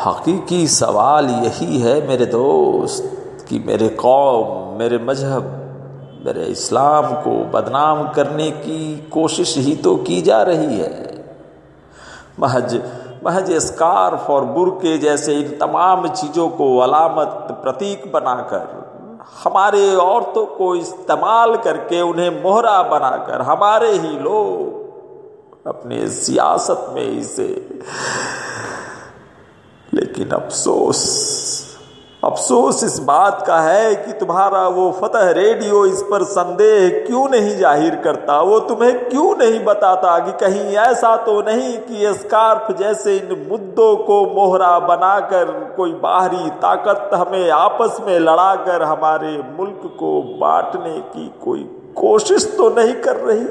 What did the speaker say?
हकीकी सवाल यही है मेरे दोस्त, कि मेरे कौम, मेरे मज़हब, मेरे इस्लाम को बदनाम करने की कोशिश ही तो की जा रही है। महज महज स्कार्फ और बुरके जैसे इन तमाम चीज़ों को अलामत प्रतीक बनाकर, हमारे औरतों को इस्तेमाल करके उन्हें मोहरा बनाकर, हमारे ही लोग अपने सियासत में इसे लेकिन अफसोस अफसोस इस बात का है कि तुम्हारा वो फतह रेडियो इस पर संदेह क्यों नहीं ज़ाहिर करता? वो तुम्हें क्यों नहीं बताता कि कहीं ऐसा तो नहीं कि स्कार्फ जैसे इन मुद्दों को मोहरा बनाकर कोई बाहरी ताकत हमें आपस में लड़ाकर हमारे मुल्क को बांटने की कोई कोशिश तो नहीं कर रही?